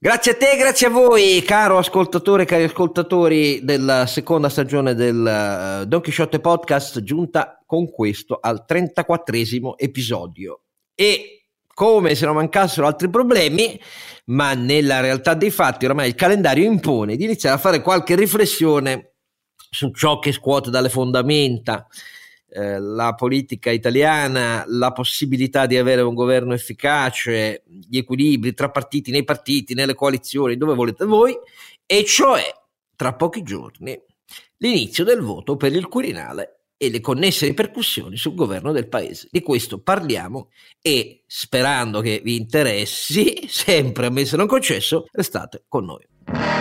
Grazie a te, grazie a voi, caro ascoltatore, cari ascoltatori della seconda stagione del uh, Don Quixote Podcast, giunta con questo al 34esimo episodio. E come se non mancassero altri problemi, ma nella realtà dei fatti ormai il calendario impone di iniziare a fare qualche riflessione su ciò che scuote dalle fondamenta eh, la politica italiana, la possibilità di avere un governo efficace, gli equilibri tra partiti, nei partiti, nelle coalizioni, dove volete voi, e cioè tra pochi giorni l'inizio del voto per il Quirinale e le connesse ripercussioni sul governo del paese. Di questo parliamo e sperando che vi interessi, sempre ammesso non concesso, restate con noi.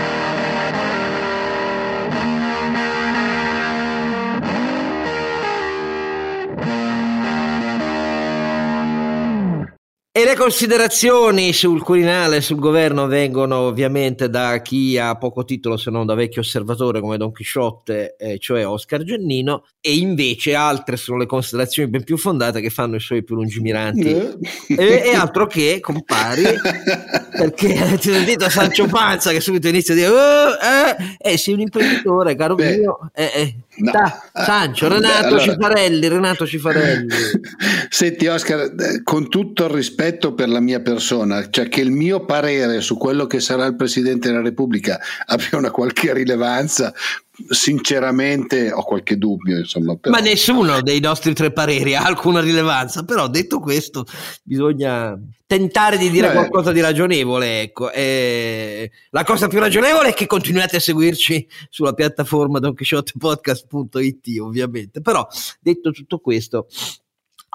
E le considerazioni sul Quirinale e sul governo vengono ovviamente da chi ha poco titolo se non da vecchio osservatore come Don Chisciotte, eh, cioè Oscar Giannino, e invece altre sono le considerazioni ben più fondate che fanno i suoi più lungimiranti. Eh. E, e, altro che compari, perché ti ho sentito Sancio Panza che subito inizia a dire: oh, eh, eh, sei un imprenditore, caro Beh, mio. Eh, eh. No. Da, Sancio, Renato allora... Cifarelli, Renato Cifarelli. Senti Oscar, eh, con tutto il rispetto per la mia persona, cioè che il mio parere su quello che sarà il Presidente della Repubblica abbia una qualche rilevanza, sinceramente ho qualche dubbio. Insomma, però. Ma nessuno dei nostri tre pareri ha alcuna rilevanza, però detto questo bisogna tentare di dire Beh. qualcosa di ragionevole. Ecco. E la cosa più ragionevole è che continuate a seguirci sulla piattaforma donchisciottepodcast.it ovviamente, però detto tutto questo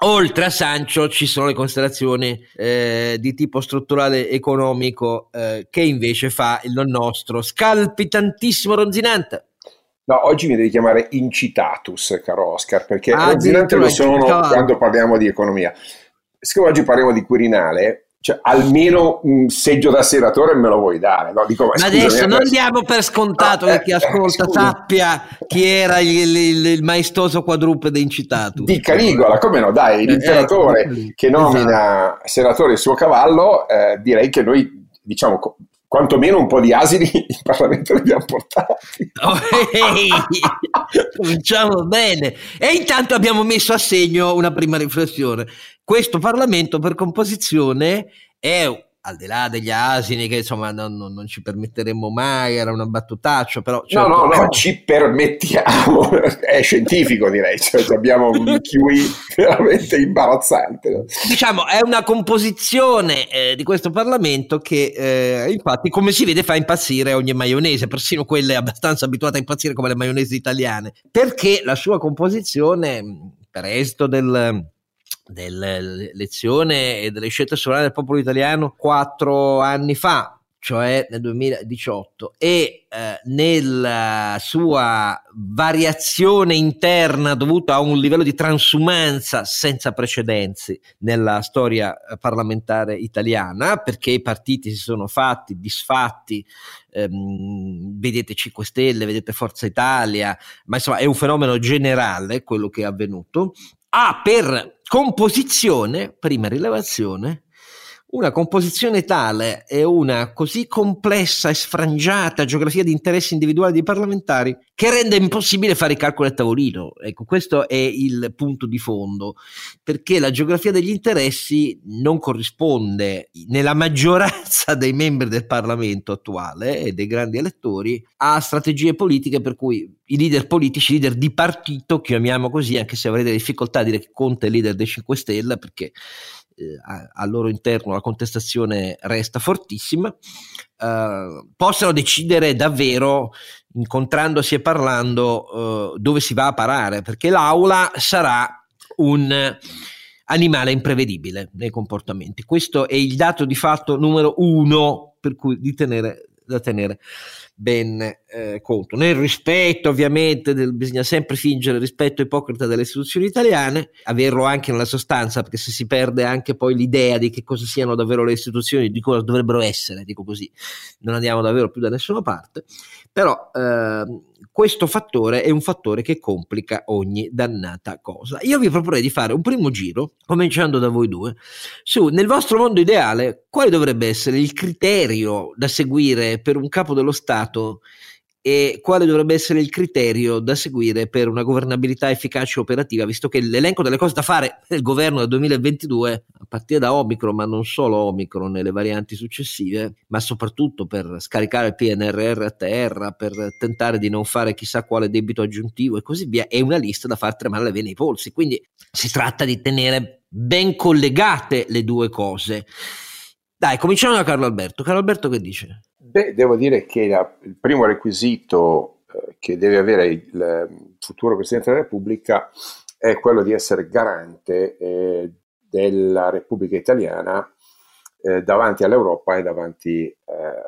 Oltre a Sancho ci sono le considerazioni eh, di tipo strutturale economico eh, che invece fa il nostro scalpitantissimo Ronzinante. No, oggi mi devi chiamare incitatus, caro Oscar, perché ah, Ronzinante lo sono quando parliamo di economia. Siccome oggi parliamo di Quirinale, cioè, almeno un seggio da senatore me lo vuoi dare. No? Dico, ma adesso non diamo per scontato no, che chi eh, ascolta eh, sappia chi era il, il, il, maestoso quadrupede incitato. Di Caligola, come no? Dai, l'imperatore eh, che nomina esatto. senatore il suo cavallo, eh, direi che noi diciamo quantomeno un po' di asini in Parlamento li abbiamo portati. Oh, hey, cominciamo bene. E intanto abbiamo messo a segno una prima riflessione. Questo Parlamento per composizione è al di là degli asini che insomma non, non, non, ci permetteremmo mai, era una battutaccia, però... Certo, no, no, no, ci permettiamo, è scientifico direi, cioè, abbiamo un QI veramente imbarazzante. Diciamo, è una composizione eh, di questo Parlamento che eh, infatti, come si vede, fa impazzire ogni maionese, persino quelle abbastanza abituate a impazzire come le maionesi italiane, perché la sua composizione, per esito del dell'elezione e delle scelte sovrane del popolo italiano quattro anni fa, cioè nel 2018, e eh, nella sua variazione interna dovuta a un livello di transumanza senza precedenti nella storia eh, parlamentare italiana, perché i partiti si sono fatti, disfatti, ehm, vedete 5 Stelle, vedete Forza Italia, ma insomma è un fenomeno generale quello che è avvenuto, ha per composizione, prima rilevazione, una composizione tale e una così complessa e sfrangiata geografia di interessi individuali dei parlamentari che rende impossibile fare i calcoli a tavolino. Ecco, questo è il punto di fondo, perché la geografia degli interessi non corrisponde nella maggioranza dei membri del Parlamento attuale e dei grandi elettori a strategie politiche per cui i leader politici, i leader di partito, chiamiamo così, anche se avrete difficoltà a dire che Conte è leader dei 5 Stelle, perché eh, al loro interno la contestazione resta fortissima, eh, possano decidere davvero, incontrandosi e parlando, eh, dove si va a parare, perché l'aula sarà un animale imprevedibile nei comportamenti. Questo è il dato di fatto numero uno per cui di tenere, da tenere ben eh, conto. Nel rispetto, ovviamente, del, bisogna sempre fingere rispetto ipocrita delle istituzioni italiane, averlo anche nella sostanza, perché se si perde anche poi l'idea di che cosa siano davvero le istituzioni, di cosa dovrebbero essere, dico così, non andiamo davvero più da nessuna parte. Però eh, questo fattore è un fattore che complica ogni dannata cosa. Io vi proporrei di fare un primo giro, cominciando da voi due, su nel vostro mondo ideale quale dovrebbe essere il criterio da seguire per un capo dello Stato e quale dovrebbe essere il criterio da seguire per una governabilità efficace e operativa, visto che l'elenco delle cose da fare nel governo del 2022, a partire da Omicron, ma non solo Omicron nelle varianti successive, ma soprattutto per scaricare il PNRR a terra, per tentare di non fare chissà quale debito aggiuntivo e così via, è una lista da far tremare le vene ai polsi. Quindi si tratta di tenere ben collegate le due cose. Dai, cominciamo da Carlo Alberto. Carlo Alberto che dice? Beh, devo dire che la, il primo requisito eh, che deve avere il, il, futuro Presidente della Repubblica è quello di essere garante eh, della Repubblica Italiana eh, davanti all'Europa e davanti eh,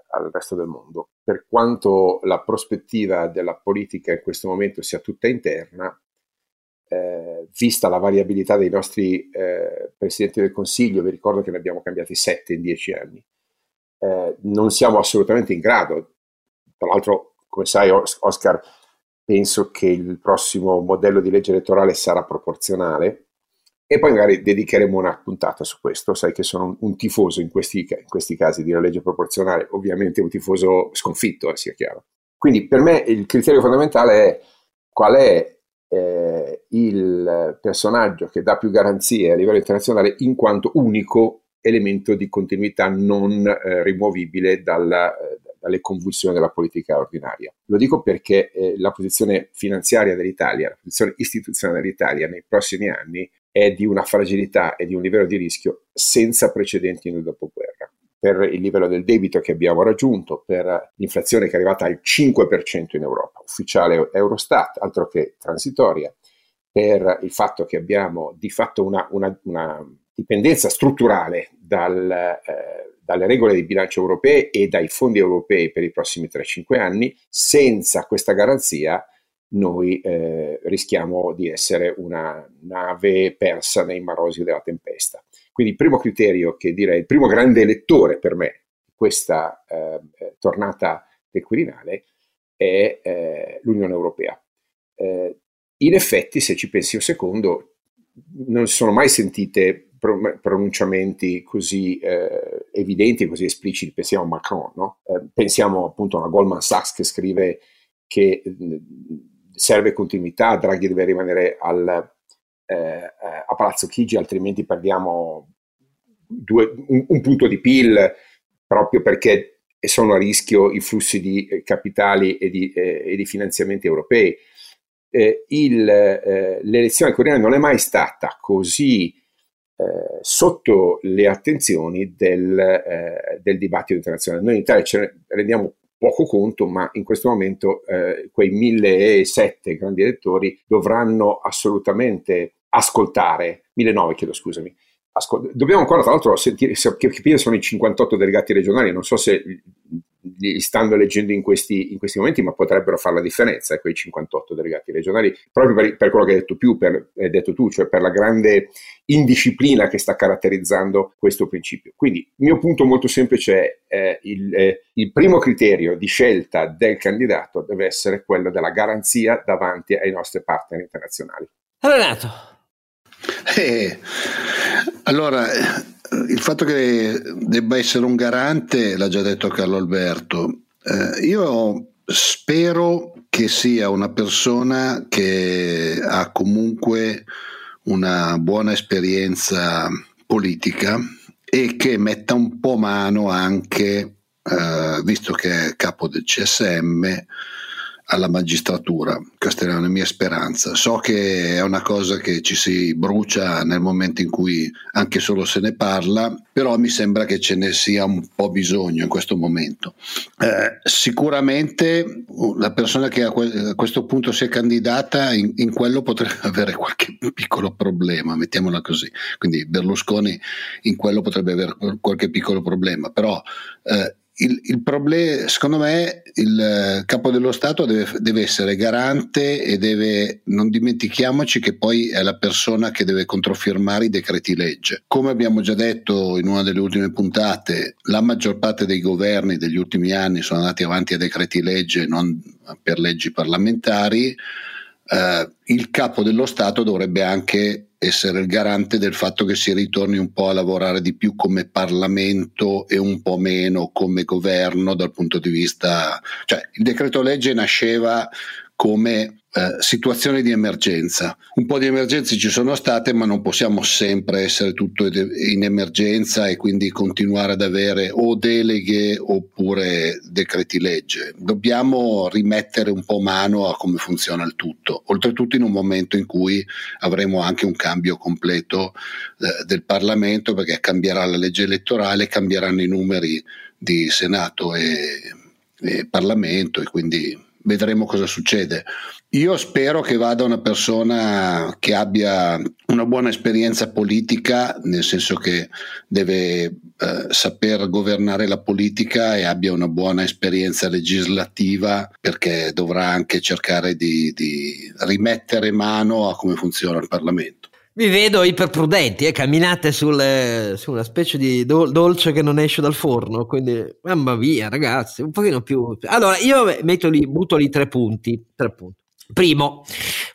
al resto del mondo. Per quanto la prospettiva della politica in questo momento sia tutta interna, eh, vista la variabilità dei nostri eh, Presidenti del Consiglio, vi ricordo che ne abbiamo cambiati sette in dieci anni, eh, non siamo assolutamente in grado. Tra l'altro, come sai, Oscar, penso che il prossimo modello di legge elettorale sarà proporzionale e poi magari dedicheremo una puntata su questo. Sai che sono un, un tifoso in questi, in questi, casi di una legge proporzionale, ovviamente un tifoso sconfitto, eh, sia chiaro. Quindi per me il criterio fondamentale è qual è eh, il personaggio che dà più garanzie a livello internazionale in quanto unico elemento di continuità non eh, rimuovibile dalla, eh, dalle convulsioni della politica ordinaria. Lo dico perché eh, la posizione finanziaria dell'Italia, la posizione istituzionale dell'Italia nei prossimi anni è di una fragilità e di un livello di rischio senza precedenti nel dopoguerra per il livello del debito che abbiamo raggiunto, per l'inflazione che è arrivata al 5% in Europa, ufficiale Eurostat, altro che transitoria, per il fatto che abbiamo di fatto una, una, una dipendenza strutturale dal, eh, dalle regole di bilancio europee e dai fondi europei per i prossimi 3-5 anni, senza questa garanzia noi eh, rischiamo di essere una nave persa nei marosi della tempesta. Quindi il primo criterio che direi, il primo grande elettore per me di questa eh, tornata del Quirinale è eh, l'Unione Europea. Eh, in effetti, se ci pensi un secondo, non si sono mai sentite pronunciamenti così eh, evidenti, così espliciti, pensiamo a Macron, no? eh, pensiamo appunto a Goldman Sachs che scrive che serve continuità, Draghi deve rimanere al, eh, a Palazzo Chigi, altrimenti perdiamo due, un, un, punto di PIL proprio perché sono a rischio i flussi di eh, capitali e di, eh, e di finanziamenti europei. Eh, il, eh, l'elezione coreana non è mai stata così eh, sotto le attenzioni del, eh, del, dibattito internazionale. Noi in Italia ce ne rendiamo poco conto, ma in questo momento eh, quei 1007 grandi elettori dovranno assolutamente ascoltare, 1009 chiedo scusami, ascol- dobbiamo ancora tra l'altro sentire, capire sono i 58 delegati regionali, non so se li stanno leggendo in questi, in questi, momenti, ma potrebbero fare la differenza, eh, quei 58 delegati regionali, proprio per, per quello che hai detto, più, per, hai detto tu, cioè per la grande indisciplina che sta caratterizzando questo principio. Quindi il mio punto molto semplice è eh, il, eh, il primo criterio di scelta del candidato deve essere quello della garanzia davanti ai nostri partner internazionali. Renato. Eh, allora, il fatto che debba essere un garante, l'ha già detto Carlo Alberto, eh, io spero che sia una persona che ha comunque una buona esperienza politica e che metta un po' mano anche, eh, visto che è capo del CSM, alla magistratura. Questa è una mia speranza. So che è una cosa che ci si brucia nel momento in cui anche solo se ne parla, però mi sembra che ce ne sia un po' bisogno in questo momento. Eh, sicuramente la persona che a, que- a, questo punto si è candidata in, in, quello potrebbe avere qualche piccolo problema, mettiamola così. Quindi Berlusconi in quello potrebbe avere qualche piccolo problema, però eh, il, il problema, secondo me, il capo dello Stato deve, deve, essere garante e deve, non dimentichiamoci che poi è la persona che deve controfirmare i decreti legge. Come abbiamo già detto in una delle ultime puntate, la maggior parte dei governi degli ultimi anni sono andati avanti a decreti legge, non per leggi parlamentari, eh, il capo dello Stato dovrebbe anche essere il garante del fatto che si ritorni un po' a lavorare di più come Parlamento e un po' meno come governo dal punto di vista... cioè il decreto legge nasceva come eh, situazioni di emergenza. Un po' di emergenze ci sono state, ma non possiamo sempre essere tutto in emergenza e quindi continuare ad avere o deleghe oppure decreti legge. Dobbiamo rimettere un po' mano a come funziona il tutto, oltretutto in un momento in cui avremo anche un cambio completo eh, del Parlamento perché cambierà la legge elettorale, cambieranno i numeri di Senato e, e Parlamento e quindi vedremo cosa succede. Io spero che vada una persona che abbia una buona esperienza politica, nel senso che deve eh, saper governare la politica e abbia una buona esperienza legislativa, perché dovrà anche cercare di, di rimettere mano a come funziona il Parlamento. Vi vedo iperprudenti, eh? camminate sul, su una specie di do- dolce che non esce dal forno, quindi mamma mia ragazzi, un pochino più... Allora, io metto lì, butto lì tre punti, tre punti. Primo,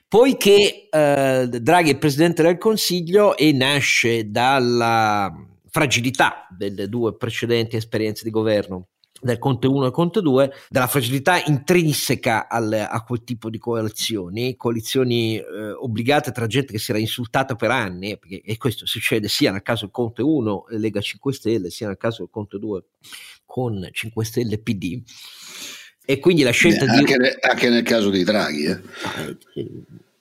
poiché eh, Draghi è Presidente del Consiglio e nasce dalla fragilità delle due precedenti esperienze di governo del Conte 1 e Conte 2, della fragilità intrinseca al, a quel tipo di coalizioni, coalizioni eh, obbligate tra gente che si era insultata per anni, perché, e questo succede sia nel caso del Conte 1 e Lega 5 Stelle, sia nel caso del Conte 2 con 5 Stelle PD. E quindi la scelta anche di... Ne, anche nel caso di Draghi. Eh.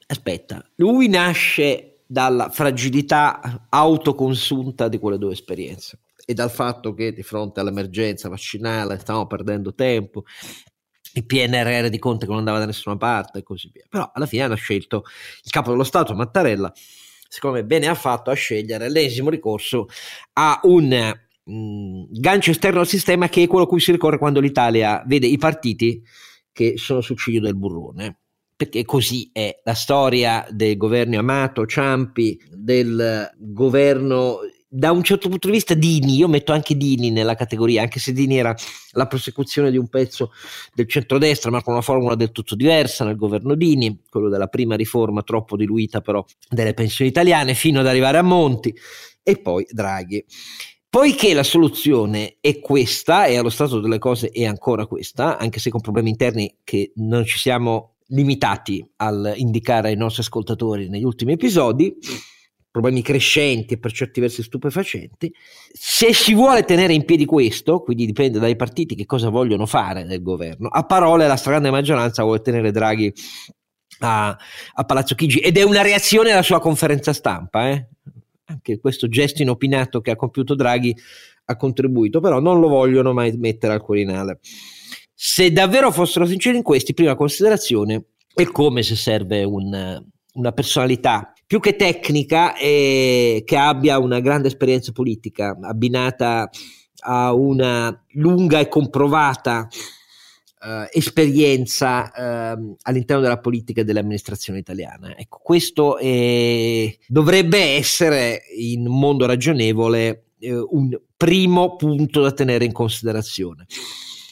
Aspetta, lui nasce dalla fragilità autoconsunta di quelle due esperienze e dal fatto che di fronte all'emergenza vaccinale stavamo perdendo tempo, il PNRR di Conte che non andava da nessuna parte e così via. Però alla fine hanno scelto il capo dello Stato, Mattarella, secondo me bene ha fatto a scegliere l'esimo ricorso a un mm, gancio esterno al sistema che è quello a cui si ricorre quando l'Italia vede i partiti che sono sul ciglio del burrone perché così è la storia dei governi Amato, Ciampi, del governo da un certo punto di vista Dini, io metto anche Dini nella categoria, anche se Dini era la prosecuzione di un pezzo del centrodestra, ma con una formula del tutto diversa nel governo Dini, quello della prima riforma troppo diluita però delle pensioni italiane, fino ad arrivare a Monti e poi Draghi. Poiché la soluzione è questa, e allo stato delle cose è ancora questa, anche se con problemi interni che non ci siamo limitati al indicare ai nostri ascoltatori negli ultimi episodi, problemi crescenti e per certi versi stupefacenti. Se si vuole tenere in piedi questo, quindi dipende dai partiti che cosa vogliono fare nel governo, a parole la stragrande maggioranza vuole tenere Draghi a, a Palazzo Chigi ed è una reazione alla sua conferenza stampa. Eh? Anche questo gesto inopinato che ha compiuto Draghi ha contribuito, però non lo vogliono mai mettere al Quirinale. Se davvero fossero sinceri in questi, prima considerazione è come se serve un, una personalità più che tecnica e che abbia una grande esperienza politica abbinata a una lunga e comprovata uh, esperienza uh, all'interno della politica e dell'amministrazione italiana. Ecco, questo è, dovrebbe essere in un mondo ragionevole uh, un primo punto da tenere in considerazione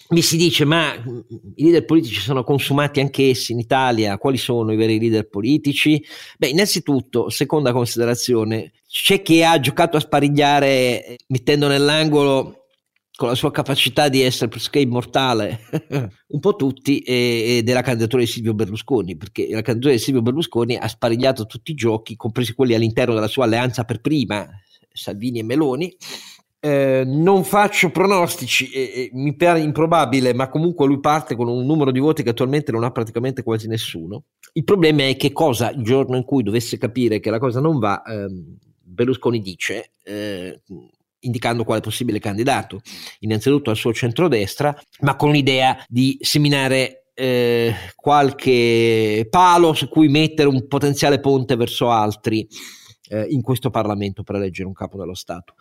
mi si dice ma i leader politici sono consumati anche essi in Italia, quali sono i veri leader politici? Beh, innanzitutto, seconda considerazione, c'è chi ha giocato a sparigliare eh, mettendo nell'angolo con la sua capacità di essere pressoché immortale, un po' tutti, e, e della candidatura di Silvio Berlusconi, perché la candidatura di Silvio Berlusconi ha sparigliato tutti i giochi, compresi quelli all'interno della sua alleanza per prima, Salvini e Meloni, eh, non faccio pronostici, e, e, mi pare improbabile, ma comunque lui parte con un numero di voti che attualmente non ha praticamente quasi nessuno. Il problema è che cosa il giorno in cui dovesse capire che la cosa non va, ehm, Berlusconi dice, eh, indicando quale possibile candidato, innanzitutto al suo centrodestra, ma con l'idea di seminare eh, qualche palo su cui mettere un potenziale ponte verso altri eh, in questo Parlamento per eleggere un capo dello Stato.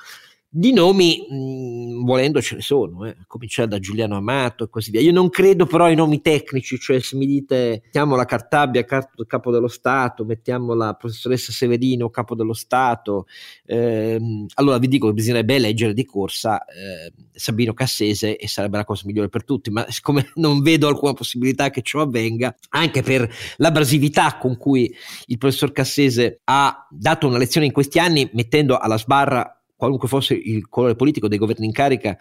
Di nomi, mh, volendo, ce ne sono, eh. cominciare da Giuliano Amato e così via. Io non credo però ai nomi tecnici, cioè se mi dite mettiamo la Cartabbia capo dello Stato, mettiamo la professoressa Severino capo dello Stato, ehm, allora vi dico che bisognerebbe leggere di corsa eh, Sabino Cassese e sarebbe la cosa migliore per tutti, ma siccome non vedo alcuna possibilità che ciò avvenga, anche per l'abrasività con cui il professor Cassese ha dato una lezione in questi anni, mettendo alla sbarra qualunque fosse il colore politico dei governi in carica,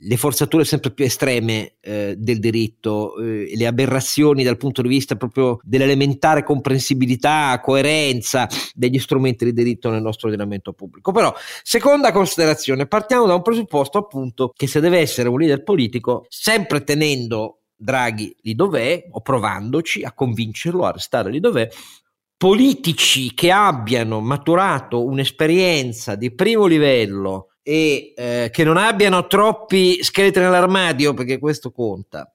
le forzature sempre più estreme eh, del diritto, eh, le aberrazioni dal punto di vista proprio dell'elementare comprensibilità, coerenza degli strumenti di diritto nel nostro ordinamento pubblico. Però, seconda considerazione, partiamo da un presupposto appunto che se deve essere un leader politico, sempre tenendo Draghi lì dov'è, o provandoci a convincerlo a restare lì dov'è, politici che abbiano maturato un'esperienza di primo livello e eh, che non abbiano troppi scheletri nell'armadio, perché questo conta,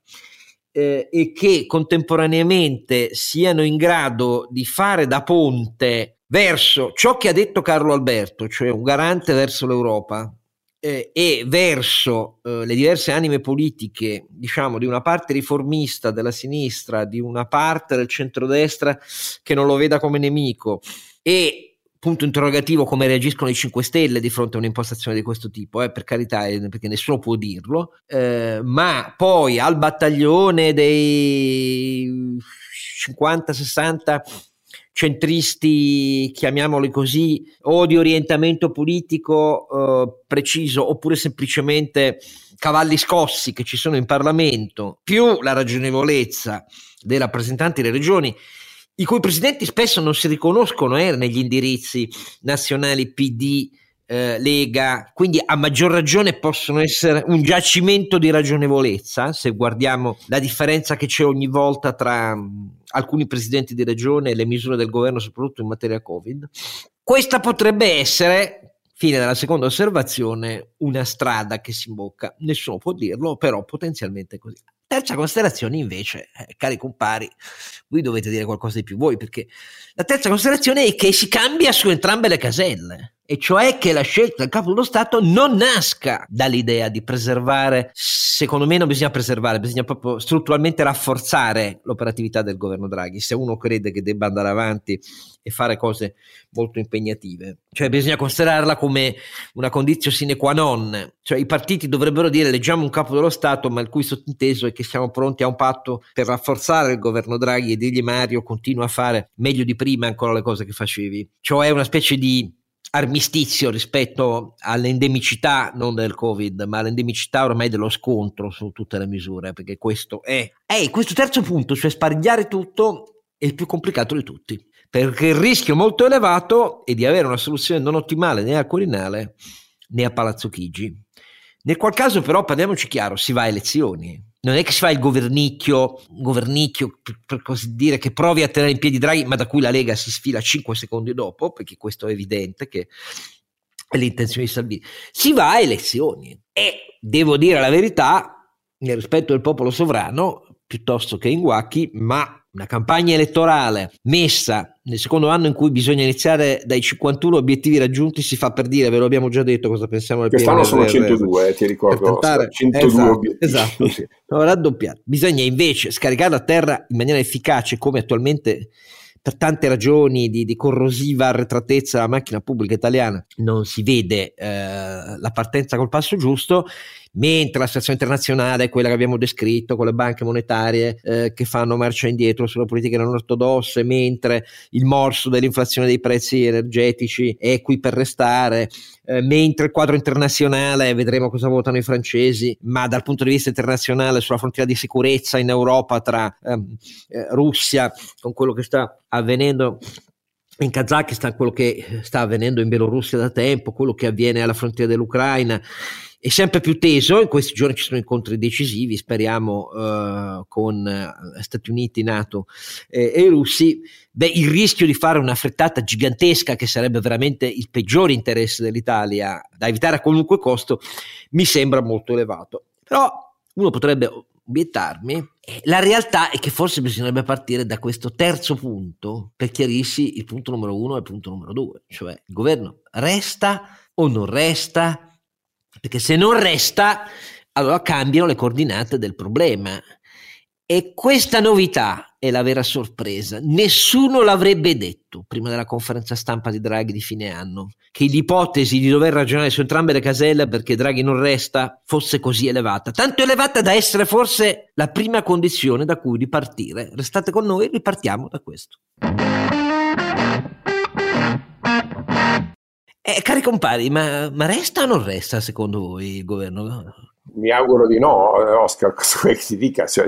eh, e che contemporaneamente siano in grado di fare da ponte verso ciò che ha detto Carlo Alberto, cioè un garante verso l'Europa, eh, e verso eh, le diverse anime politiche, diciamo, di una parte riformista della sinistra, di una parte del centrodestra che non lo veda come nemico e punto interrogativo come reagiscono i 5 Stelle di fronte a un'impostazione di questo tipo, eh, per carità, eh, perché nessuno può dirlo, eh, ma poi al battaglione dei 50-60 centristi, chiamiamoli così, o di orientamento politico eh, preciso, oppure semplicemente cavalli scossi che ci sono in Parlamento, più la ragionevolezza dei rappresentanti delle regioni, i cui presidenti spesso non si riconoscono eh, negli indirizzi nazionali PD eh, Lega, quindi a maggior ragione possono essere un giacimento di ragionevolezza, se guardiamo la differenza che c'è ogni volta tra mm, alcuni presidenti di regione e le misure del governo, soprattutto in materia Covid. Questa potrebbe essere, fine della seconda osservazione, una strada che si imbocca. Nessuno può dirlo, però potenzialmente così. Terza considerazione invece, eh, cari compari, voi dovete dire qualcosa di più voi, perché la terza considerazione è che si cambia su entrambe le caselle e cioè che la scelta del capo dello Stato non nasca dall'idea di preservare, secondo me non bisogna preservare, bisogna proprio strutturalmente rafforzare l'operatività del governo Draghi, se uno crede che debba andare avanti e fare cose molto impegnative, cioè bisogna considerarla come una condizione sine qua non, cioè i partiti dovrebbero dire leggiamo un capo dello Stato, ma il cui sottinteso è che siamo pronti a un patto per rafforzare il governo Draghi e dirgli Mario continua a fare meglio di prima ancora le cose che facevi, cioè una specie di armistizio rispetto all'endemicità non del covid ma all'endemicità ormai dello scontro su tutte le misure perché questo è e questo terzo punto cioè sparigliare tutto è il più complicato di tutti perché il rischio molto elevato è di avere una soluzione non ottimale né a Quirinale né a Palazzo Chigi. Nel qual caso però parliamoci chiaro si va a elezioni non è che si fa il governicchio, governicchio per, per, così dire, che provi a tenere in piedi Draghi, ma da cui la Lega si sfila 5 secondi dopo, perché questo è evidente che è l'intenzione di Salvini. Si va a elezioni e devo dire la verità, nel rispetto del popolo sovrano, piuttosto che in guacchi, ma una campagna elettorale messa nel secondo anno in cui bisogna iniziare dai 51 obiettivi raggiunti si fa per dire, ve lo abbiamo già detto cosa pensiamo del Quest'anno sono 102, eh, ti ricordo, tentare, 102 esatto, obiettivi. Esatto, sì. no, raddoppiato. Bisogna invece scaricare a terra in maniera efficace come attualmente per tante ragioni di, di, corrosiva arretratezza della macchina pubblica italiana non si vede eh, la partenza col passo giusto mentre la situazione internazionale è quella che abbiamo descritto con le banche monetarie eh, che fanno marcia indietro sulle politiche non ortodosse, mentre il morso dell'inflazione dei prezzi energetici è qui per restare, eh, mentre il quadro internazionale, vedremo cosa votano i francesi, ma dal punto di vista internazionale sulla frontiera di sicurezza in Europa tra ehm, eh, Russia, con quello che sta avvenendo in Kazakistan, quello che sta avvenendo in Bielorussia da tempo, quello che avviene alla frontiera dell'Ucraina è sempre più teso, in questi giorni ci sono incontri decisivi, speriamo uh, con uh, Stati Uniti, Nato eh, e russi, beh, il rischio di fare una frittata gigantesca che sarebbe veramente il peggiore interesse dell'Italia da evitare a qualunque costo mi sembra molto elevato. Però uno potrebbe obiettarmi, la realtà è che forse bisognerebbe partire da questo terzo punto per chiarirsi il punto numero uno e il punto numero due, cioè il governo resta o non resta perché se non resta, allora cambiano le coordinate del problema. E questa novità è la vera sorpresa. Nessuno l'avrebbe detto prima della conferenza stampa di Draghi di fine anno, che l'ipotesi di dover ragionare su entrambe le caselle perché Draghi non resta fosse così elevata. Tanto elevata da essere forse la prima condizione da cui ripartire. Restate con noi, ripartiamo da questo. Eh, cari compari, ma, ma resta o non resta secondo voi il governo? Mi auguro di no, Oscar, cosa vuoi che ti dica? Cioè,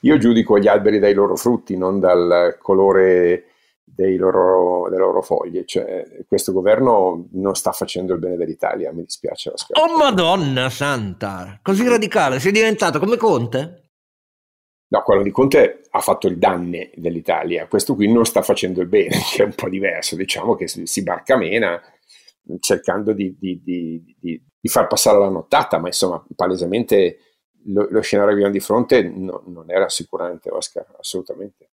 io giudico gli alberi dai loro frutti, non dal colore loro, delle loro foglie. Cioè, questo governo non sta facendo il bene dell'Italia, mi dispiace. Oh madonna santa, così radicale, sei diventato come Conte? No, quello di Conte ha fatto il danne dell'Italia, questo qui non sta facendo il bene, che è un po' diverso, diciamo che si barcamena cercando di, di, di, di, far passare la nottata, ma insomma palesemente lo, lo scenario che abbiamo di fronte no, non era assicurante, Oscar, assolutamente.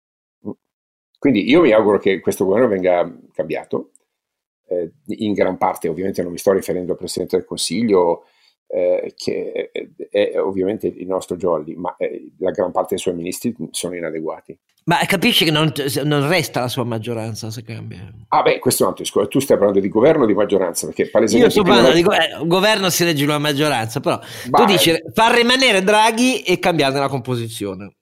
Mm. Quindi io mi auguro che questo governo venga cambiato, eh, in gran parte ovviamente non mi sto riferendo al Presidente del Consiglio, eh, che è ovviamente il nostro Jolly, ma eh, la gran parte dei suoi ministri sono inadeguati. Ma capisci che non, non, resta la sua maggioranza se cambia? Ah beh, questo è un altro discorso. Tu stai parlando di governo o di maggioranza? Perché palesemente... Io sto parlando di go- governo si regge una maggioranza, però bah, tu dici far rimanere Draghi e cambiare la composizione.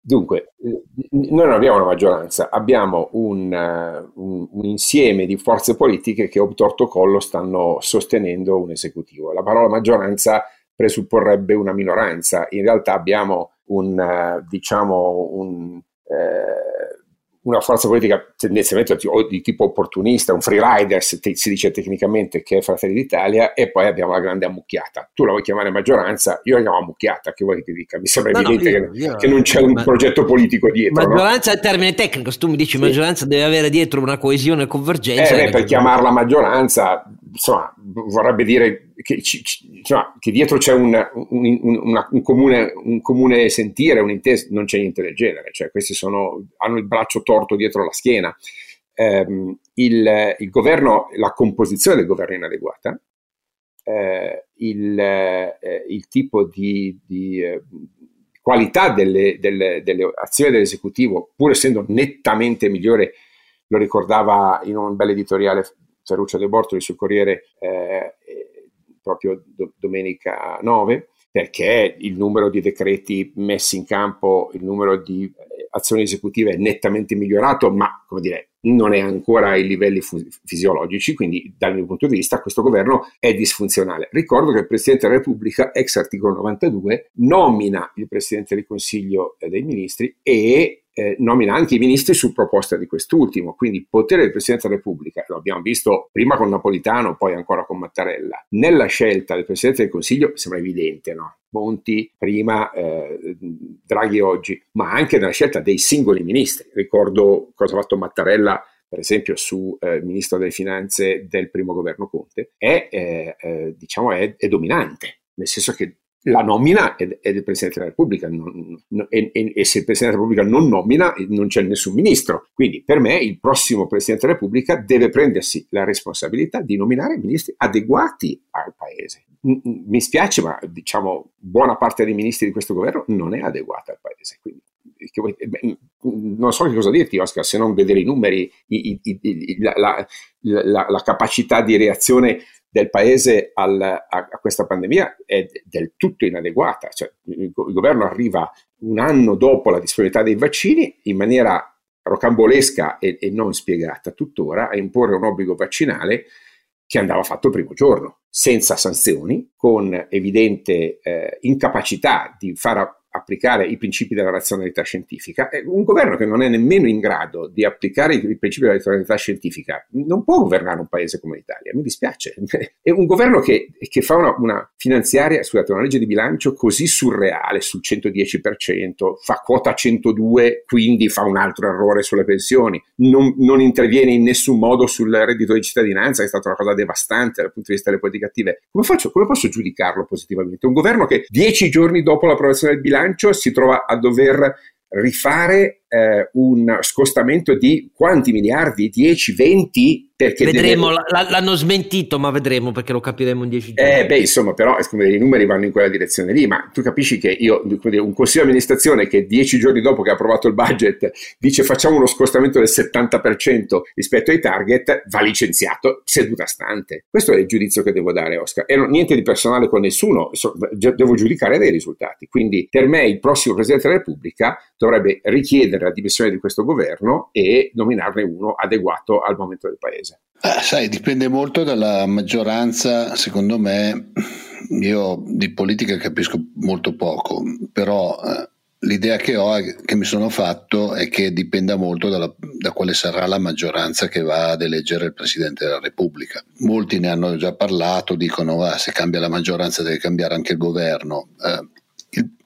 Dunque, eh, noi non abbiamo una maggioranza, abbiamo un, uh, un, un, insieme di forze politiche che obtorto collo stanno sostenendo un esecutivo. La parola maggioranza presupporrebbe una minoranza, in realtà abbiamo un, diciamo, un, uh, una forza politica tendenzialmente di tipo opportunista, un free rider, si dice tecnicamente, che è Fratelli d'Italia, e poi abbiamo la grande ammucchiata. Tu la vuoi chiamare maggioranza, io la chiamo ammucchiata, che vuoi che ti dica? Mi sembra no, evidente no, io, che, io, che, non c'è un progetto politico dietro. Maggioranza no? è il termine tecnico, se tu mi dici sì. maggioranza deve avere dietro una coesione e convergenza. Eh, beh, per chiamarla maggioranza, insomma, vorrebbe dire che, insomma, che dietro c'è un, un, un, un, comune, un comune sentire, un'intesa, non c'è niente del genere, cioè questi sono, hanno il braccio torto dietro la schiena. Eh, il, il, governo, la composizione del governo è inadeguata, eh, il, eh, il, tipo di, di eh, qualità delle, delle, delle azioni dell'esecutivo, pur essendo nettamente migliore, lo ricordava in un bel editoriale Ferruccio De Bortoli sul Corriere eh, proprio do, domenica 9, perché il numero di decreti messi in campo, il numero di eh, azioni esecutive è nettamente migliorato, ma come dire, non è ancora ai livelli fu- fisiologici, quindi dal mio punto di vista questo governo è disfunzionale. Ricordo che il Presidente della Repubblica, ex articolo 92, nomina il Presidente del Consiglio dei Ministri e eh, nomina anche i ministri su proposta di quest'ultimo, quindi il potere del Presidente della Repubblica, lo abbiamo visto prima con Napolitano, poi ancora con Mattarella, nella scelta del Presidente del Consiglio sembra evidente, no? Monti prima, eh, Draghi oggi, ma anche nella scelta dei singoli ministri. Ricordo cosa ha fatto Mattarella per esempio su eh, ministro delle finanze del primo governo Conte, è, eh, eh, diciamo è, è dominante, nel senso che la nomina è, del Presidente della Repubblica non, non, e, e, se il Presidente della Repubblica non nomina non c'è nessun ministro. Quindi per me il prossimo Presidente della Repubblica deve prendersi la responsabilità di nominare ministri adeguati al Paese. Mi spiace, ma diciamo buona parte dei ministri di questo governo non è adeguata al Paese. Quindi, non so che cosa dirti, Oscar, se non vedere i numeri, i, i, i, la, la, la, la capacità di reazione del paese al, a, a, questa pandemia è del tutto inadeguata. Cioè, il, il, governo arriva un anno dopo la disponibilità dei vaccini in maniera rocambolesca e, e non spiegata tuttora a imporre un obbligo vaccinale che andava fatto il primo giorno, senza sanzioni, con evidente eh, incapacità di far applicare i principi della razionalità scientifica, un governo che non è nemmeno in grado di applicare i principi della razionalità scientifica non può governare un paese come l'Italia, mi dispiace. È un governo che, che fa una, una, finanziaria, scusate, una legge di bilancio così surreale sul 110%, fa quota 102, quindi fa un altro errore sulle pensioni, non, non interviene in nessun modo sul reddito di cittadinanza, che è stata una cosa devastante dal punto di vista delle politiche attive. Come, faccio, come posso giudicarlo positivamente? Un governo che dieci giorni dopo l'approvazione del bilancio bilancio si trova a dover rifare eh, un scostamento di quanti miliardi? 10, 20? Perché vedremo, deve... l'hanno smentito, ma vedremo perché lo capiremo in dieci giorni. Eh, beh, insomma, però i numeri vanno in quella direzione lì, ma tu capisci che io, un consiglio di amministrazione che dieci giorni dopo che ha approvato il budget dice facciamo uno scostamento del 70% rispetto ai target, va licenziato seduta stante. Questo è il giudizio che devo dare, Oscar. E non, niente di personale con nessuno, so, devo giudicare dei risultati. Quindi per me il prossimo Presidente della Repubblica dovrebbe richiedere la dimissione di questo governo e nominarne uno adeguato al momento del Paese? Eh, sai, dipende molto dalla maggioranza, secondo me. Io di politica capisco molto poco, però eh, l'idea che ho, che mi sono fatto, è che dipenda molto dalla, da quale sarà la maggioranza che va ad eleggere il Presidente della Repubblica. Molti ne hanno già parlato, dicono ah, se cambia la maggioranza deve cambiare anche il governo. Eh,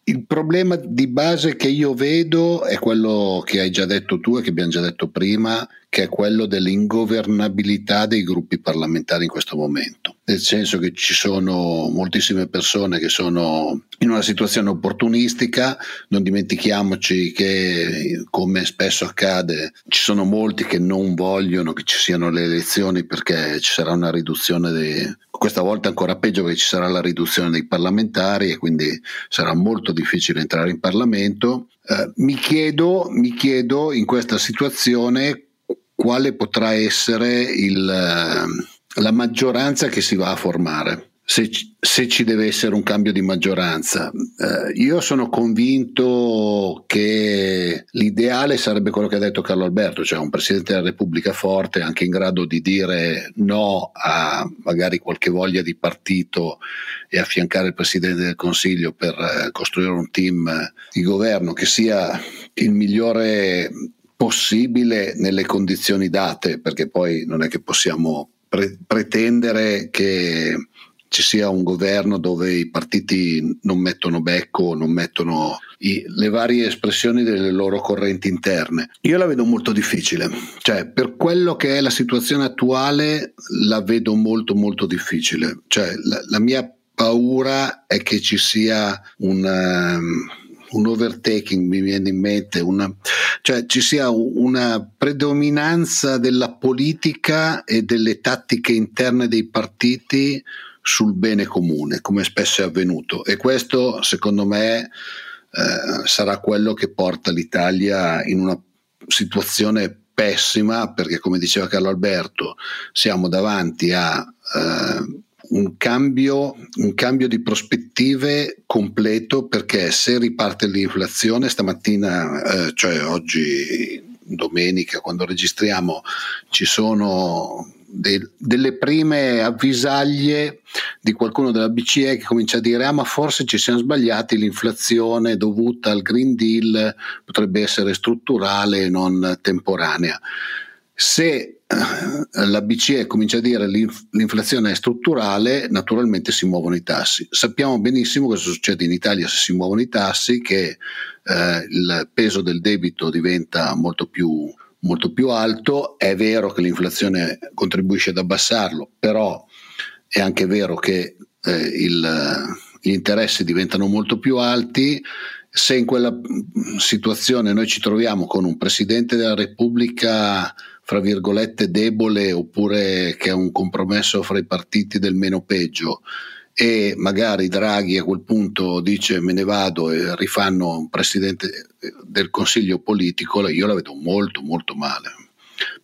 il, problema di base che io vedo è quello che hai già detto tu e che abbiamo già detto prima, che è quello dell'ingovernabilità dei gruppi parlamentari in questo momento, nel senso che ci sono moltissime persone che sono in una situazione opportunistica, non dimentichiamoci che come spesso accade ci sono molti che non vogliono che ci siano le elezioni perché ci sarà una riduzione dei, questa volta ancora peggio perché ci sarà la riduzione dei parlamentari e quindi sarà molto difficile entrare in Parlamento. Eh, mi, chiedo, mi chiedo in questa situazione quale potrà essere il, la maggioranza che si va a formare. Se, se, ci deve essere un cambio di maggioranza. Eh, io sono convinto che l'ideale sarebbe quello che ha detto Carlo Alberto, cioè un Presidente della Repubblica forte, anche in grado di dire no a magari qualche voglia di partito e affiancare il Presidente del Consiglio per eh, costruire un team di governo che sia il migliore possibile nelle condizioni date, perché poi non è che possiamo pre- pretendere che ci sia un governo dove i partiti non mettono becco, non mettono i, le varie espressioni delle loro correnti interne. Io la vedo molto difficile, cioè per quello che è la situazione attuale la vedo molto molto difficile, cioè la, la mia paura è che ci sia un... Um, un overtaking, mi viene in mente, una, cioè ci sia una predominanza della politica e delle tattiche interne dei partiti sul bene comune, come spesso è avvenuto. E questo, secondo me, eh, sarà quello che porta l'Italia in una situazione pessima, perché come diceva Carlo Alberto, siamo davanti a... Eh, un cambio, un cambio di prospettive completo perché se riparte l'inflazione stamattina, eh, cioè oggi domenica quando registriamo ci sono de- delle prime avvisaglie di qualcuno della BCE che comincia a dire ah ma forse ci siamo sbagliati l'inflazione dovuta al Green Deal potrebbe essere strutturale e non temporanea. Se la BCE comincia a dire l'inf- l'inflazione è strutturale, naturalmente si muovono i tassi. Sappiamo benissimo cosa succede in Italia se si muovono i tassi, che eh, il peso del debito diventa molto più, molto più alto. È vero che l'inflazione contribuisce ad abbassarlo, però è anche vero che eh, il, gli interessi diventano molto più alti se in quella situazione noi ci troviamo con un Presidente della Repubblica fra virgolette debole oppure che è un compromesso fra i partiti del meno peggio e magari Draghi a quel punto dice me ne vado e rifanno un presidente del consiglio politico, io la vedo molto molto male.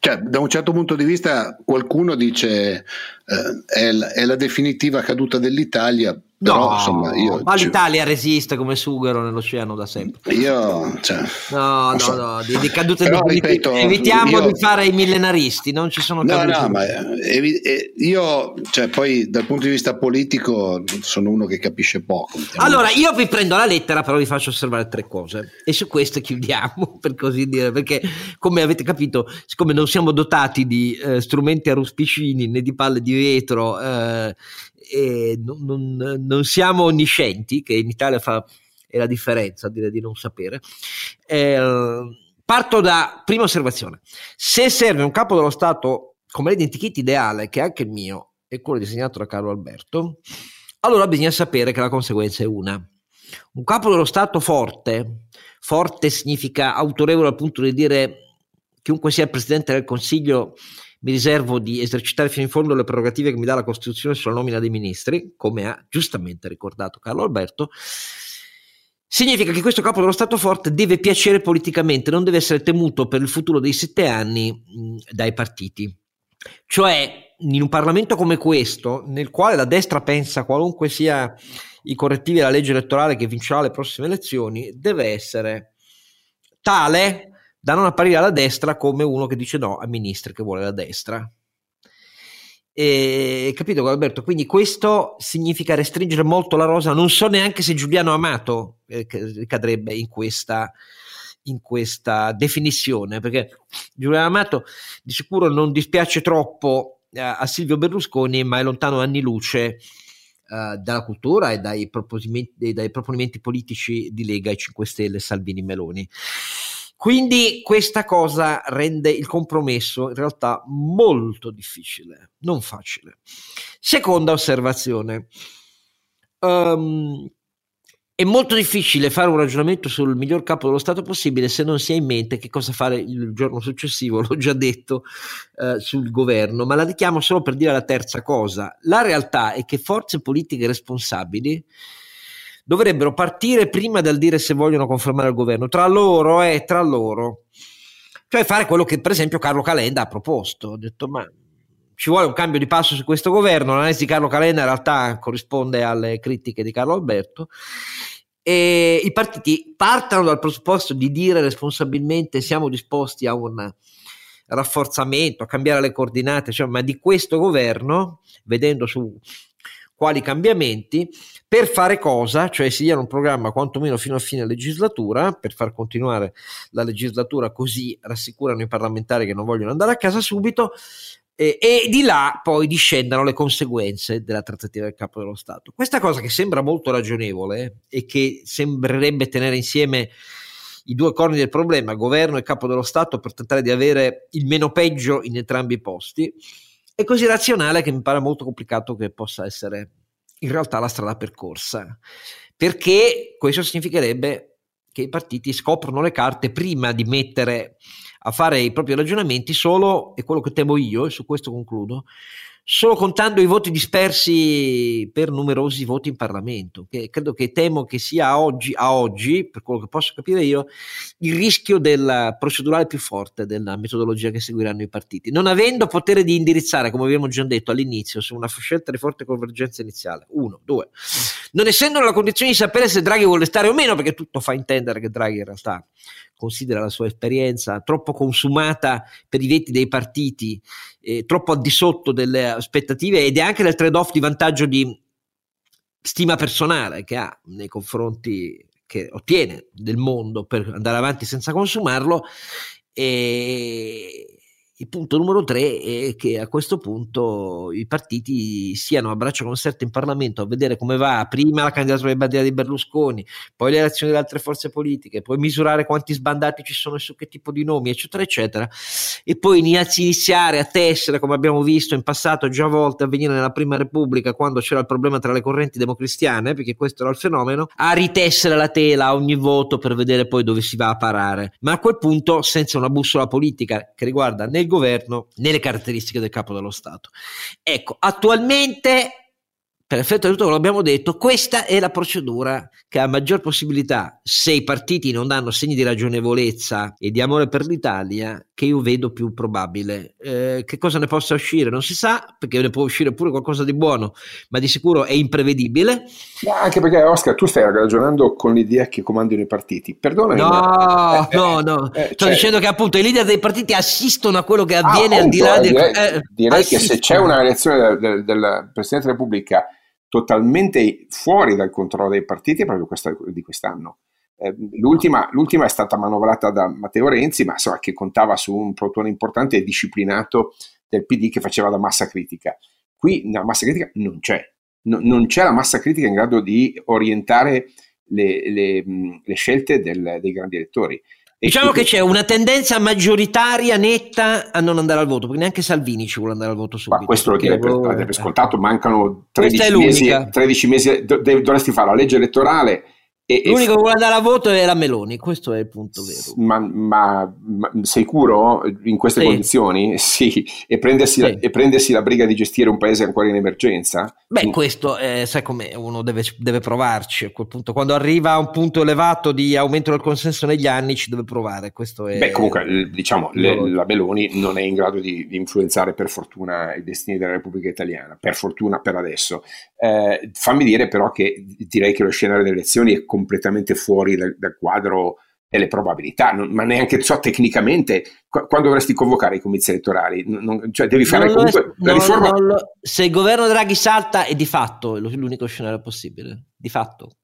Cioè, da un certo punto di vista qualcuno dice eh, è, la, è la definitiva caduta dell'Italia, però, no, insomma, io, ma l'Italia cioè, resiste come sughero nell'oceano da sempre. Io, cioè, no, no, so. no, di, di cadute però, di, ripeto, evitiamo io, di fare i millenaristi, non ci sono. No, no, ma eh, eh, io, cioè, poi dal punto di vista politico sono uno che capisce poco. Allora, io vi prendo la lettera, però vi faccio osservare tre cose e su questo chiudiamo, per così dire, perché come avete capito, siccome non siamo dotati di eh, strumenti a ruspicini né di palle di vetro, eh, non, non, non, siamo onniscienti, che in Italia fa è la differenza, dire di non sapere. Eh, parto da prima osservazione. Se serve un capo dello Stato come l'identikit ideale, che è anche il mio, e quello disegnato da Carlo Alberto, allora bisogna sapere che la conseguenza è una. un capo dello Stato forte, forte significa autorevole al punto di dire chiunque sia il Presidente del Consiglio mi riservo di esercitare fino in fondo le prerogative che mi dà la Costituzione sulla nomina dei ministri, come ha giustamente ricordato Carlo Alberto, significa che questo capo dello Stato forte deve piacere politicamente, non deve essere temuto per il futuro dei sette anni mh, dai partiti. Cioè, in un Parlamento come questo, nel quale la destra pensa qualunque sia i correttivi alla legge elettorale che vincerà le prossime elezioni, deve essere tale da non apparire alla destra come uno che dice no a ministri che vuole la destra. E, capito Alberto? Quindi questo significa restringere molto la rosa. Non so neanche se Giuliano Amato eh, cadrebbe in questa, in questa definizione, perché Giuliano Amato di sicuro non dispiace troppo eh, a Silvio Berlusconi, ma è lontano anni luce Uh, dalla cultura e dai dai proponimenti, politici di Lega e 5 Stelle, Salvini Meloni. Quindi questa cosa rende il compromesso in realtà molto difficile, non facile. Seconda osservazione. Um, è molto difficile fare un ragionamento sul miglior capo dello Stato possibile se non si ha in mente che cosa fare il giorno successivo, l'ho già detto eh, sul governo, ma la richiamo solo per dire la terza cosa. La realtà è che forze politiche responsabili dovrebbero partire prima dal dire se vogliono confermare il governo, tra loro e eh, tra loro. Cioè fare quello che per esempio Carlo Calenda ha proposto. Ha detto ma ci vuole un cambio di passo su questo governo, l'analisi di Carlo Calenda in realtà corrisponde alle critiche di Carlo Alberto e i partiti partano dal presupposto di dire responsabilmente siamo disposti a un rafforzamento, a cambiare le coordinate, cioè, ma di questo governo, vedendo su quali cambiamenti, per fare cosa? Cioè si diano un programma quantomeno fino a fine legislatura, per far continuare la legislatura così rassicurano i parlamentari che non vogliono andare a casa subito, eh, e di là poi discendano le conseguenze della trattativa del capo dello Stato. Questa cosa che sembra molto ragionevole e che sembrerebbe tenere insieme i due corni del problema, governo e capo dello Stato, per tentare di avere il meno peggio in entrambi i posti, è così razionale che mi pare molto complicato che possa essere in realtà la strada percorsa, perché questo significherebbe che i partiti scoprono le carte prima di mettere a fare i propri ragionamenti solo, e quello che temo io, e su questo concludo, solo contando i voti dispersi per numerosi voti in Parlamento, che credo che temo che sia oggi, a oggi, per quello che posso capire io, il rischio del procedurale più forte della metodologia che seguiranno i partiti. Non avendo potere di indirizzare, come abbiamo già detto all'inizio, su una scelta di forte convergenza iniziale, uno, due, non essendo nella condizione di sapere se Draghi vuole stare o meno, perché tutto fa intendere che Draghi in realtà considera la sua esperienza troppo consumata per i veti dei partiti, eh, troppo al di sotto delle aspettative ed è anche nel trade-off di vantaggio di stima personale che ha nei confronti che ottiene del mondo per andare avanti senza consumarlo e il punto numero tre è che a questo punto i partiti siano a braccio concerto in Parlamento a vedere come va prima la candidatura di bandiera di Berlusconi, poi le elezioni delle altre forze politiche, poi misurare quanti sbandati ci sono e su che tipo di nomi, eccetera, eccetera, e poi iniziare a tessere, come abbiamo visto in passato già a volte avvenire nella Prima Repubblica, quando c'era il problema tra le correnti democristiane, perché questo era il fenomeno, a ritessere la tela a ogni voto per vedere poi dove si va a parare. Ma a quel punto senza una bussola politica che riguarda né governo né le caratteristiche del capo dello Stato. Ecco, attualmente per effetto di tutto quello che abbiamo detto, questa è la procedura che ha maggior possibilità, se i partiti non danno segni di ragionevolezza e di amore per l'Italia, che io vedo più probabile. Eh, che cosa ne possa uscire? Non si sa, perché ne può uscire pure qualcosa di buono, ma di sicuro è imprevedibile. Ma anche perché, Oscar, tu stai ragionando con l'idea che comandino i partiti. Perdonami. No, ma... eh, no, no. Eh, Sto cioè... dicendo che appunto i leader dei partiti assistono a quello che avviene ah, al di là del... Direi, eh, direi che se c'è una elezione del, del, del Presidente della Repubblica totalmente fuori dal controllo dei partiti è proprio questa di quest'anno. Eh, l'ultima, l'ultima, è stata manovrata da Matteo Renzi, ma insomma, che contava su un protone importante e disciplinato del PD che faceva la massa critica. Qui la massa critica non c'è, no, non c'è la massa critica in grado di orientare le, le, le scelte del, dei grandi elettori. Diciamo che c'è una tendenza maggioritaria netta a non andare al voto, perché neanche Salvini ci vuole andare al voto subito. Ma questo lo dire per, per, per scontato, mancano 13 mesi, 13 mesi, dovresti fare la legge elettorale E, L'unico che vuole andare a voto è la Meloni, questo è il punto vero. Ma, ma, ma sicuro in queste sì. condizioni? Sì, e prendersi, sì. La, e prendersi, La, briga di gestire un paese ancora in emergenza? Beh, questo eh, sai come uno deve, deve, provarci a quel punto. Quando arriva a un punto elevato di aumento del consenso negli anni, ci deve provare. Questo è, Beh, comunque, diciamo, le, la Meloni non è in grado di, di, influenzare per fortuna i destini della Repubblica Italiana, per fortuna per adesso. Eh, fammi dire però che direi che lo scenario delle elezioni è completamente fuori dal, dal quadro delle probabilità, non, ma neanche so tecnicamente qu- quando dovresti convocare i comizi elettorali, non, cioè devi fare comunque è, la riforma. Lo, se il governo Draghi salta è di fatto l'unico scenario possibile, di fatto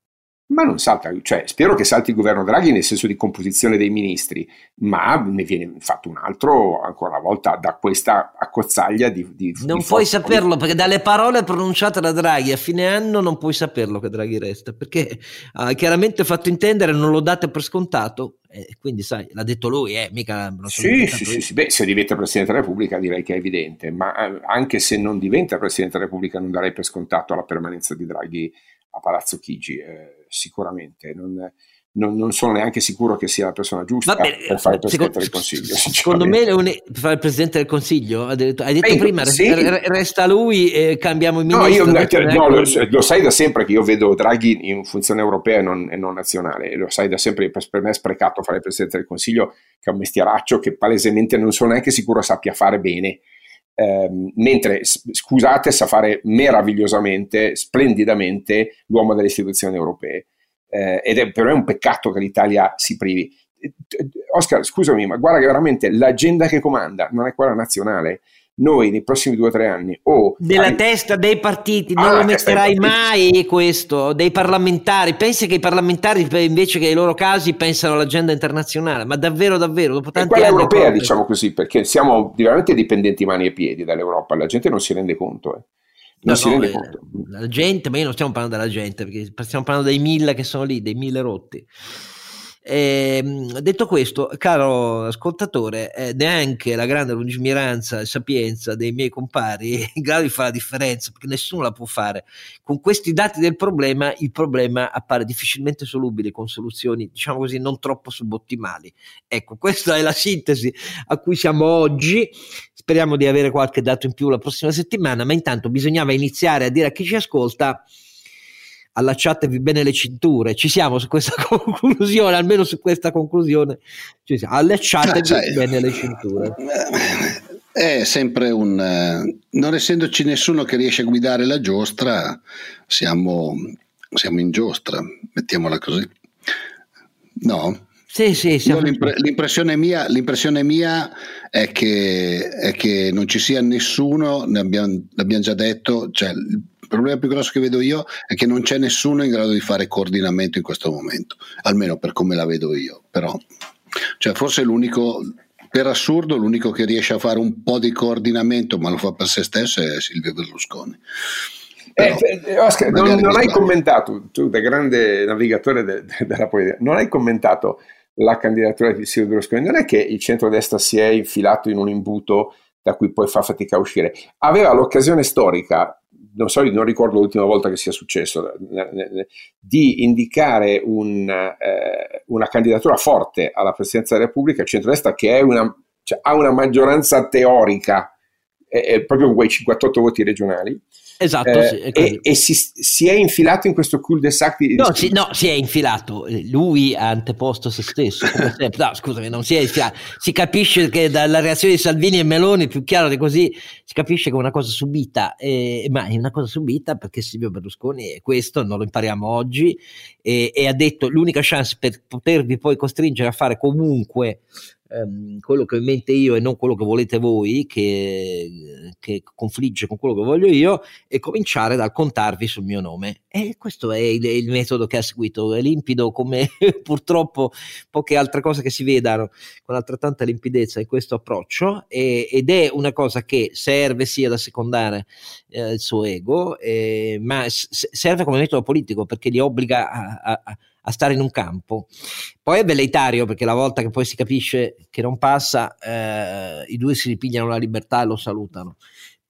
ma non salta, cioè spero che salti il governo Draghi nel senso di composizione dei ministri, ma ne viene fatto un altro ancora una volta da questa accozzaglia di... di non di puoi saperlo perché dalle parole pronunciate da Draghi a fine anno non puoi saperlo che Draghi resta, perché ha chiaramente fatto intendere, non lo date per scontato, e quindi sai, l'ha detto lui, eh, mica... Sì, sì, sì, sì, beh, se diventa Presidente della Repubblica direi che è evidente, ma eh, anche se non diventa Presidente della Repubblica non darei per scontato la permanenza di Draghi a Palazzo Chigi, eh, sicuramente. Non, non, non, sono neanche sicuro che sia la persona giusta Vabbè, per fare il Presidente del Consiglio. Secondo me per fare il Presidente del Consiglio, hai detto, hai detto Beh, prima, sì. resta lui e cambiamo il ministro. No, io, cioè, no, lo, lo, sai da sempre che io vedo Draghi in funzione europea e non, e non nazionale, lo sai da sempre, per, per me è sprecato fare il Presidente del Consiglio, che è un mestieraccio che palesemente non sono neanche sicuro sappia fare bene ehm, mentre scusate sa fare meravigliosamente, splendidamente l'uomo delle istituzioni europee. Eh, ed è però è un peccato che l'Italia si privi. Oscar, scusami, ma guarda che veramente l'agenda che comanda non è quella nazionale noi nei prossimi due o tre anni o della hai... testa dei partiti non ah, lo metterai mai questo dei parlamentari pensi che i parlamentari invece che i loro casi pensano all'agenda internazionale ma davvero davvero dopo tanti anni europea proprio... diciamo così perché siamo veramente dipendenti mani e piedi dall'Europa la gente non si rende conto eh. Non no, si rende eh, conto. La gente, ma io non stiamo parlando della gente, perché stiamo parlando dei mille che sono lì, dei mille rotti. Eh, detto questo, caro ascoltatore, eh, neanche la grande lungimiranza e sapienza dei miei compari è in grado di fare la differenza, perché nessuno la può fare. Con questi dati del problema, il problema appare difficilmente solubile con soluzioni, diciamo così, non troppo subottimali. Ecco, questa è la sintesi a cui siamo oggi. Speriamo di avere qualche dato in più la prossima settimana, ma intanto bisognava iniziare a dire a chi ci ascolta allacciatevi bene le cinture, ci siamo su questa conclusione, almeno su questa conclusione, ci siamo. allacciatevi cioè, bene le cinture. È sempre un... Eh, non essendoci nessuno che riesce a guidare la giostra, siamo, siamo in giostra, mettiamola così. No? Sì, sì, siamo... l'impre- l'impressione, mia, l'impressione mia è che, è che non ci sia nessuno, ne abbiamo, l'abbiamo già detto, cioè problema più grosso che vedo io è che non c'è nessuno in grado di fare coordinamento in questo momento, almeno per come la vedo io. Però, cioè, forse l'unico, per assurdo, l'unico che riesce a fare un po' di coordinamento, ma lo fa per se stesso, è Silvio Berlusconi. Però, eh, Oscar, non, non hai commentato, tu da grande navigatore de, de, della politica, non hai commentato la candidatura di Silvio Berlusconi. Non è che il centrodestra si è infilato in un imbuto da cui poi fa fatica a uscire. Aveva l'occasione storica non so, non ricordo l'ultima volta che sia successo, di indicare un, eh, una candidatura forte alla presidenza della Repubblica, il centrodestra che una, cioè, ha una maggioranza teorica, è proprio con quei 58 voti regionali, Esatto, eh, sì, e, e si, si, è infilato in questo cul-de-sac di... No, si, no, si è infilato, lui ha anteposto se stesso. No, scusami, non si è infilato. Si capisce che dalla reazione di Salvini e Meloni, più chiaro di così, si capisce che è una cosa subita, eh, ma è una cosa subita perché Silvio Berlusconi è questo, non lo impariamo oggi, e, e ha detto l'unica chance per potervi poi costringere a fare comunque ehm, quello che ho in mente io e non quello che volete voi, che, che, confligge con quello che voglio io, e cominciare dal contarvi sul mio nome. E questo è il, il metodo che ha seguito, è limpido come purtroppo poche altre cose che si vedano con altrettanta limpidezza in questo approccio, e, ed è una cosa che serve sia da secondare eh, il suo ego, eh, ma s- serve come metodo politico perché li obbliga a, a a stare in un campo. Poi è velleitario perché la volta che poi si capisce che non passa, eh, i due si ripigliano la libertà e lo salutano.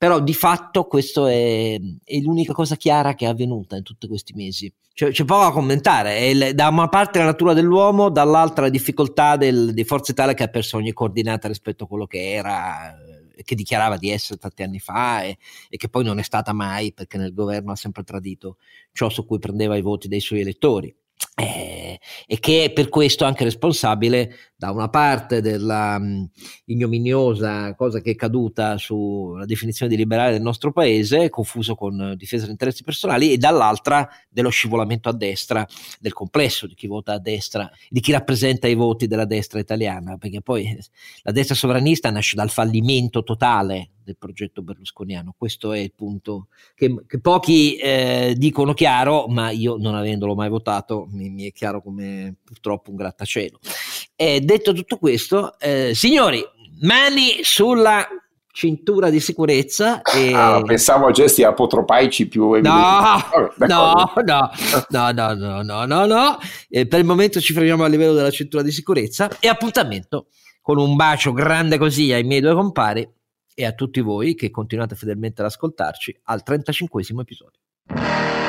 però di fatto questo è, è, l'unica cosa chiara che è avvenuta in tutti questi mesi. C'è, c'è poco da commentare, è da una parte la natura dell'uomo, dall'altra la difficoltà del, di Forza Italia che ha perso ogni coordinata rispetto a quello che era, eh, che dichiarava di essere tanti anni fa e, e, che poi non è stata mai perché nel governo ha sempre tradito ciò su cui prendeva i voti dei suoi elettori. Eh, e che è per questo anche responsabile da una parte della um, ignominiosa cosa che è caduta sulla definizione di liberale del nostro paese, confuso con difesa degli interessi personali, e dall'altra dello scivolamento a destra del complesso di chi vota a destra, di chi rappresenta i voti della destra italiana, perché poi la destra sovranista nasce dal fallimento totale del progetto berlusconiano. Questo è il punto che, che pochi eh, dicono chiaro, ma io non avendolo mai votato mi, mi è chiaro come purtroppo un grattacielo. E detto tutto questo, eh, signori, mani sulla cintura di sicurezza. E... Ah, pensavo a gesti apotropaici più evidenti. No, no, no, no, no, no, no, no, no. Eh, per il momento ci fermiamo a livello della cintura di sicurezza e appuntamento con un bacio grande così ai miei due compari e a tutti voi che continuate fedelmente ad ascoltarci al 35 episodio.